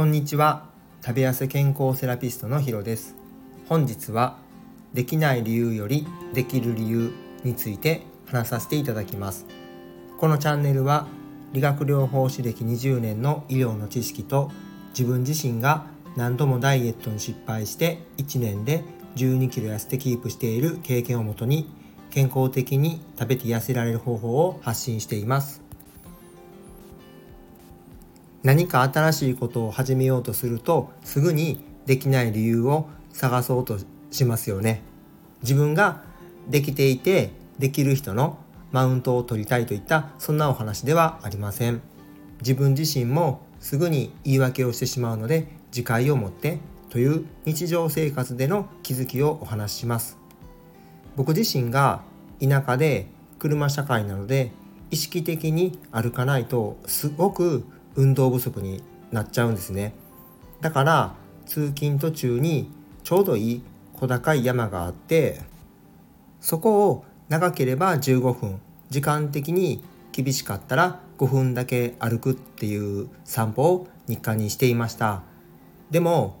こんにちは。食べ痩せ健康セラピストのヒロです。本日はできない理由よりできる理由について話させていただきます。このチャンネルは理学療法士歴20年の医療の知識と自分自身が何度もダイエットに失敗して1年で12キロ痩せてキープしている経験をもとに健康的に食べて痩せられる方法を発信しています。何か新しいことを始めようとするとすぐにできない理由を探そうとしますよね。自分ができていてできる人のマウントを取りたいといったそんなお話ではありません。自分自身もすぐに言い訳をしてしまうので自戒を持ってという日常生活での気づきをお話しします。僕自身が田舎で車社会なので意識的に歩かないとすごく運動不足になっちゃうんですね。だから通勤途中にちょうどいい小高い山があってそこを長ければ15分時間的に厳しかったら5分だけ歩くっていう散歩を日課にしていました。でも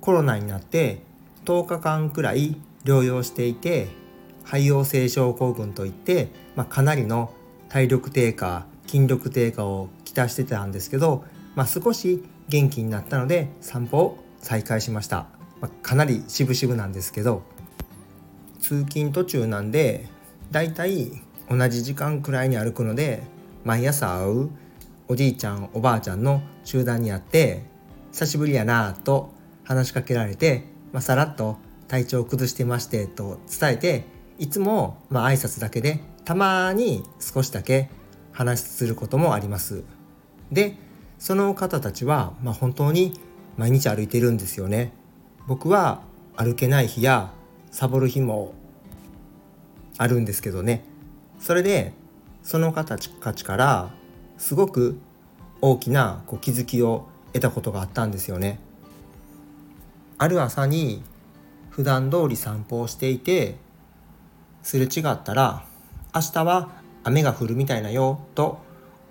コロナになって10日間くらい療養していて肺陽性症候群といって、まあ、かなりの体力低下筋力低下をきたしてたんですけど、まあ、少し元気になったので散歩を再開しました、まあ、かなり渋々なんですけど通勤途中なんでだいたい同じ時間くらいに歩くので毎朝会うおじいちゃんおばあちゃんの集団に会って「久しぶりやな」と話しかけられて、まあ、さらっと体調を崩してましてと伝えていつもまあ挨拶だけでたまに少しだけ話することもあります。でその方たちは、まあ、本当に毎日歩いてるんですよね。僕は歩けない日やサボる日もあるんですけどねそれでその方たちからすごく大きなこう気づきを得たことがあったんですよね。ある朝に普段通り散歩をしていてすれ違ったら明日は雨が降るみたいなよと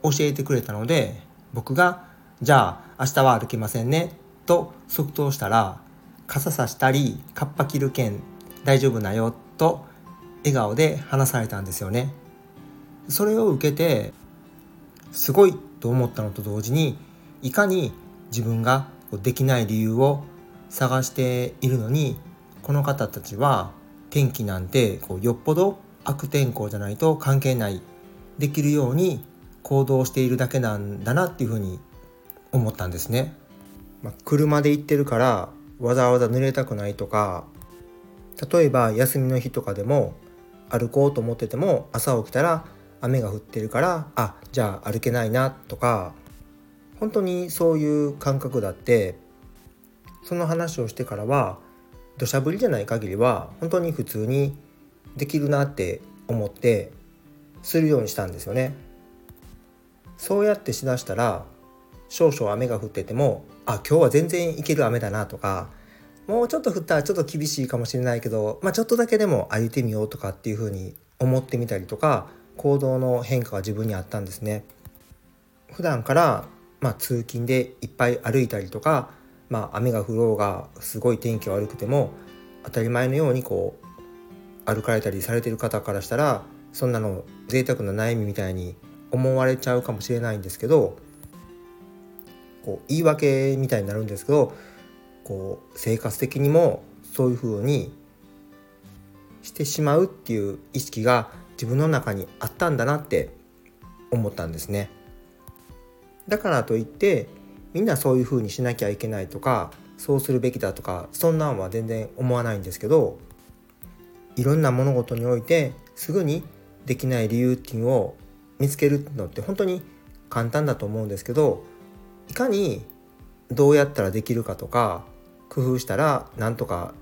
教えてくれたので僕がじゃあ明日は歩けませんねと即答したら傘さしたりカッパ着るけん大丈夫なよと笑顔で話されたんですよね。それを受けてすごいと思ったのと同時にいかに自分ができない理由を探しているのにこの方たちは天気なんてこうよっぽど悪天候じゃないと関係ないできるように行動しているだけなんだなっていうふうに思ったんですね。まあ、車で行ってるからわざわざ濡れたくないとか例えば休みの日とかでも歩こうと思ってても朝起きたら雨が降ってるからあじゃあ歩けないなとか本当にそういう感覚だってその話をしてからは土砂降りじゃない限りは本当に普通にできるなって思ってするようにしたんですよね。そうやってしだしたら少々雨が降っててもあ今日は全然いける雨だなとかもうちょっと降ったらちょっと厳しいかもしれないけど、まあ、ちょっとだけでも歩いてみようとかっていうふうに思ってみたりとか行動の変化が自分にあったんですね。普段から、まあ、通勤でいっぱい歩いたりとか、まあ、雨が降ろうがすごい天気悪くても当たり前のようにこう歩かれたりされてる方からしたらそんなの贅沢な悩みみたいに思われちゃうかもしれないんですけどこう言い訳みたいになるんですけどこう生活的にもそういうふうにしてしまうっていう意識が自分の中にあったんだなって思ったんですね。だからといってみんなそういうふうにしなきゃいけないとかそうするべきだとかそんなんは全然思わないんですけどいろんな物事においてすぐにできない理由っていうのを見つけるのって本当に簡単だと思うんですけどいかにどうやったらできるかとか工夫したらなんとか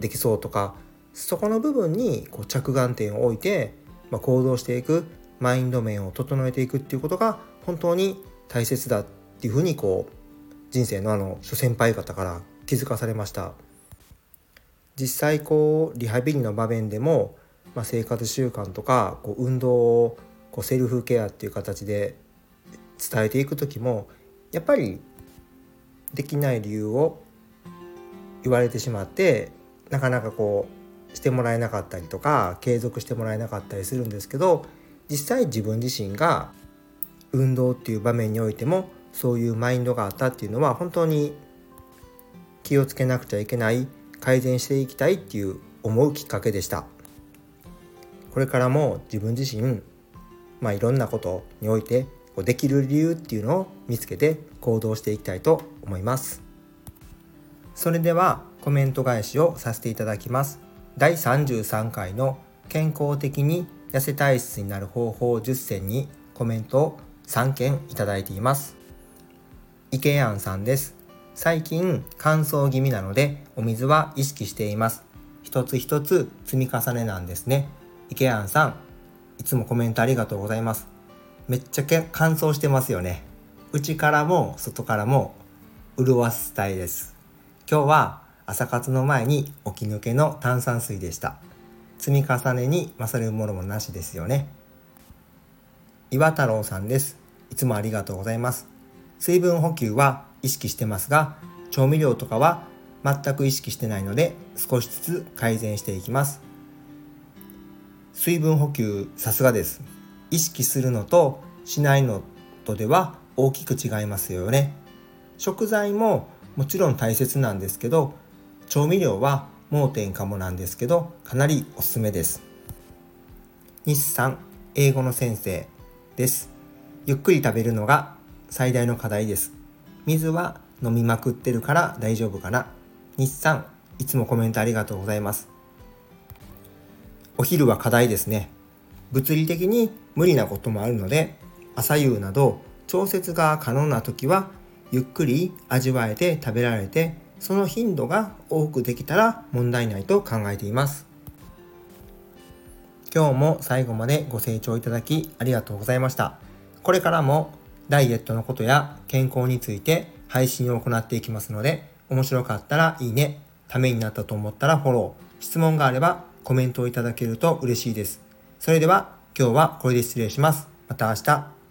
できそうとかそこの部分にこう着眼点を置いて、まあ、行動していくマインド面を整えていくっていうことが本当に大切だっていうふうにこう人生のあの諸先輩方から気づかされました。実際こうリハビリの場面でも、まあ、生活習慣とかこう運動をこうセルフケアっていう形で伝えていく時もやっぱりできない理由を言われてしまってなかなかこうしてもらえなかったりとか継続してもらえなかったりするんですけど実際自分自身が運動っていう場面においてもそういうマインドがあったっていうのは本当に気をつけなくちゃいけない改善していきたいっていう思うきっかけでした。これからも自分自身まあいろんなことにおいてできる理由っていうのを見つけて行動していきたいと思います。それではコメント返しをさせていただきます。第33回の健康的に痩せ体質になる方法10選にコメントを3件いただいています。池やんさんです。最近乾燥気味なのでお水は意識しています。一つ一つ積み重ねなんですね。池やんさんいつもコメントありがとうございます。めっちゃ乾燥してますよね。内からも外からも潤わせたいです。今日は朝活の前に起き抜けの炭酸水でした。積み重ねに勝るものもなしですよね。岩太郎さんです。いつもありがとうございます。水分補給は意識してますが調味料とかは全く意識してないので少しずつ改善していきます。水分補給さすがです。意識するのとしないのとでは大きく違いますよね。食材ももちろん大切なんですけど調味料は盲点かもなんですけどかなりおすすめです。日産英語の先生です。ゆっくり食べるのが最大の課題です。水は飲みまくってるから大丈夫かな。日産いつもコメントありがとうございます。お昼は課題ですね。物理的に無理なこともあるので朝夕など調節が可能な時はゆっくり味わえて食べられてその頻度が多くできたら問題ないと考えています。今日も最後までご清聴いただきありがとうございました。これからもダイエットのことや健康について配信を行っていきますので面白かったらいいねためになったと思ったらフォロー質問があればコメントをいただけると嬉しいですそれでは今日はこれで失礼します。また明日。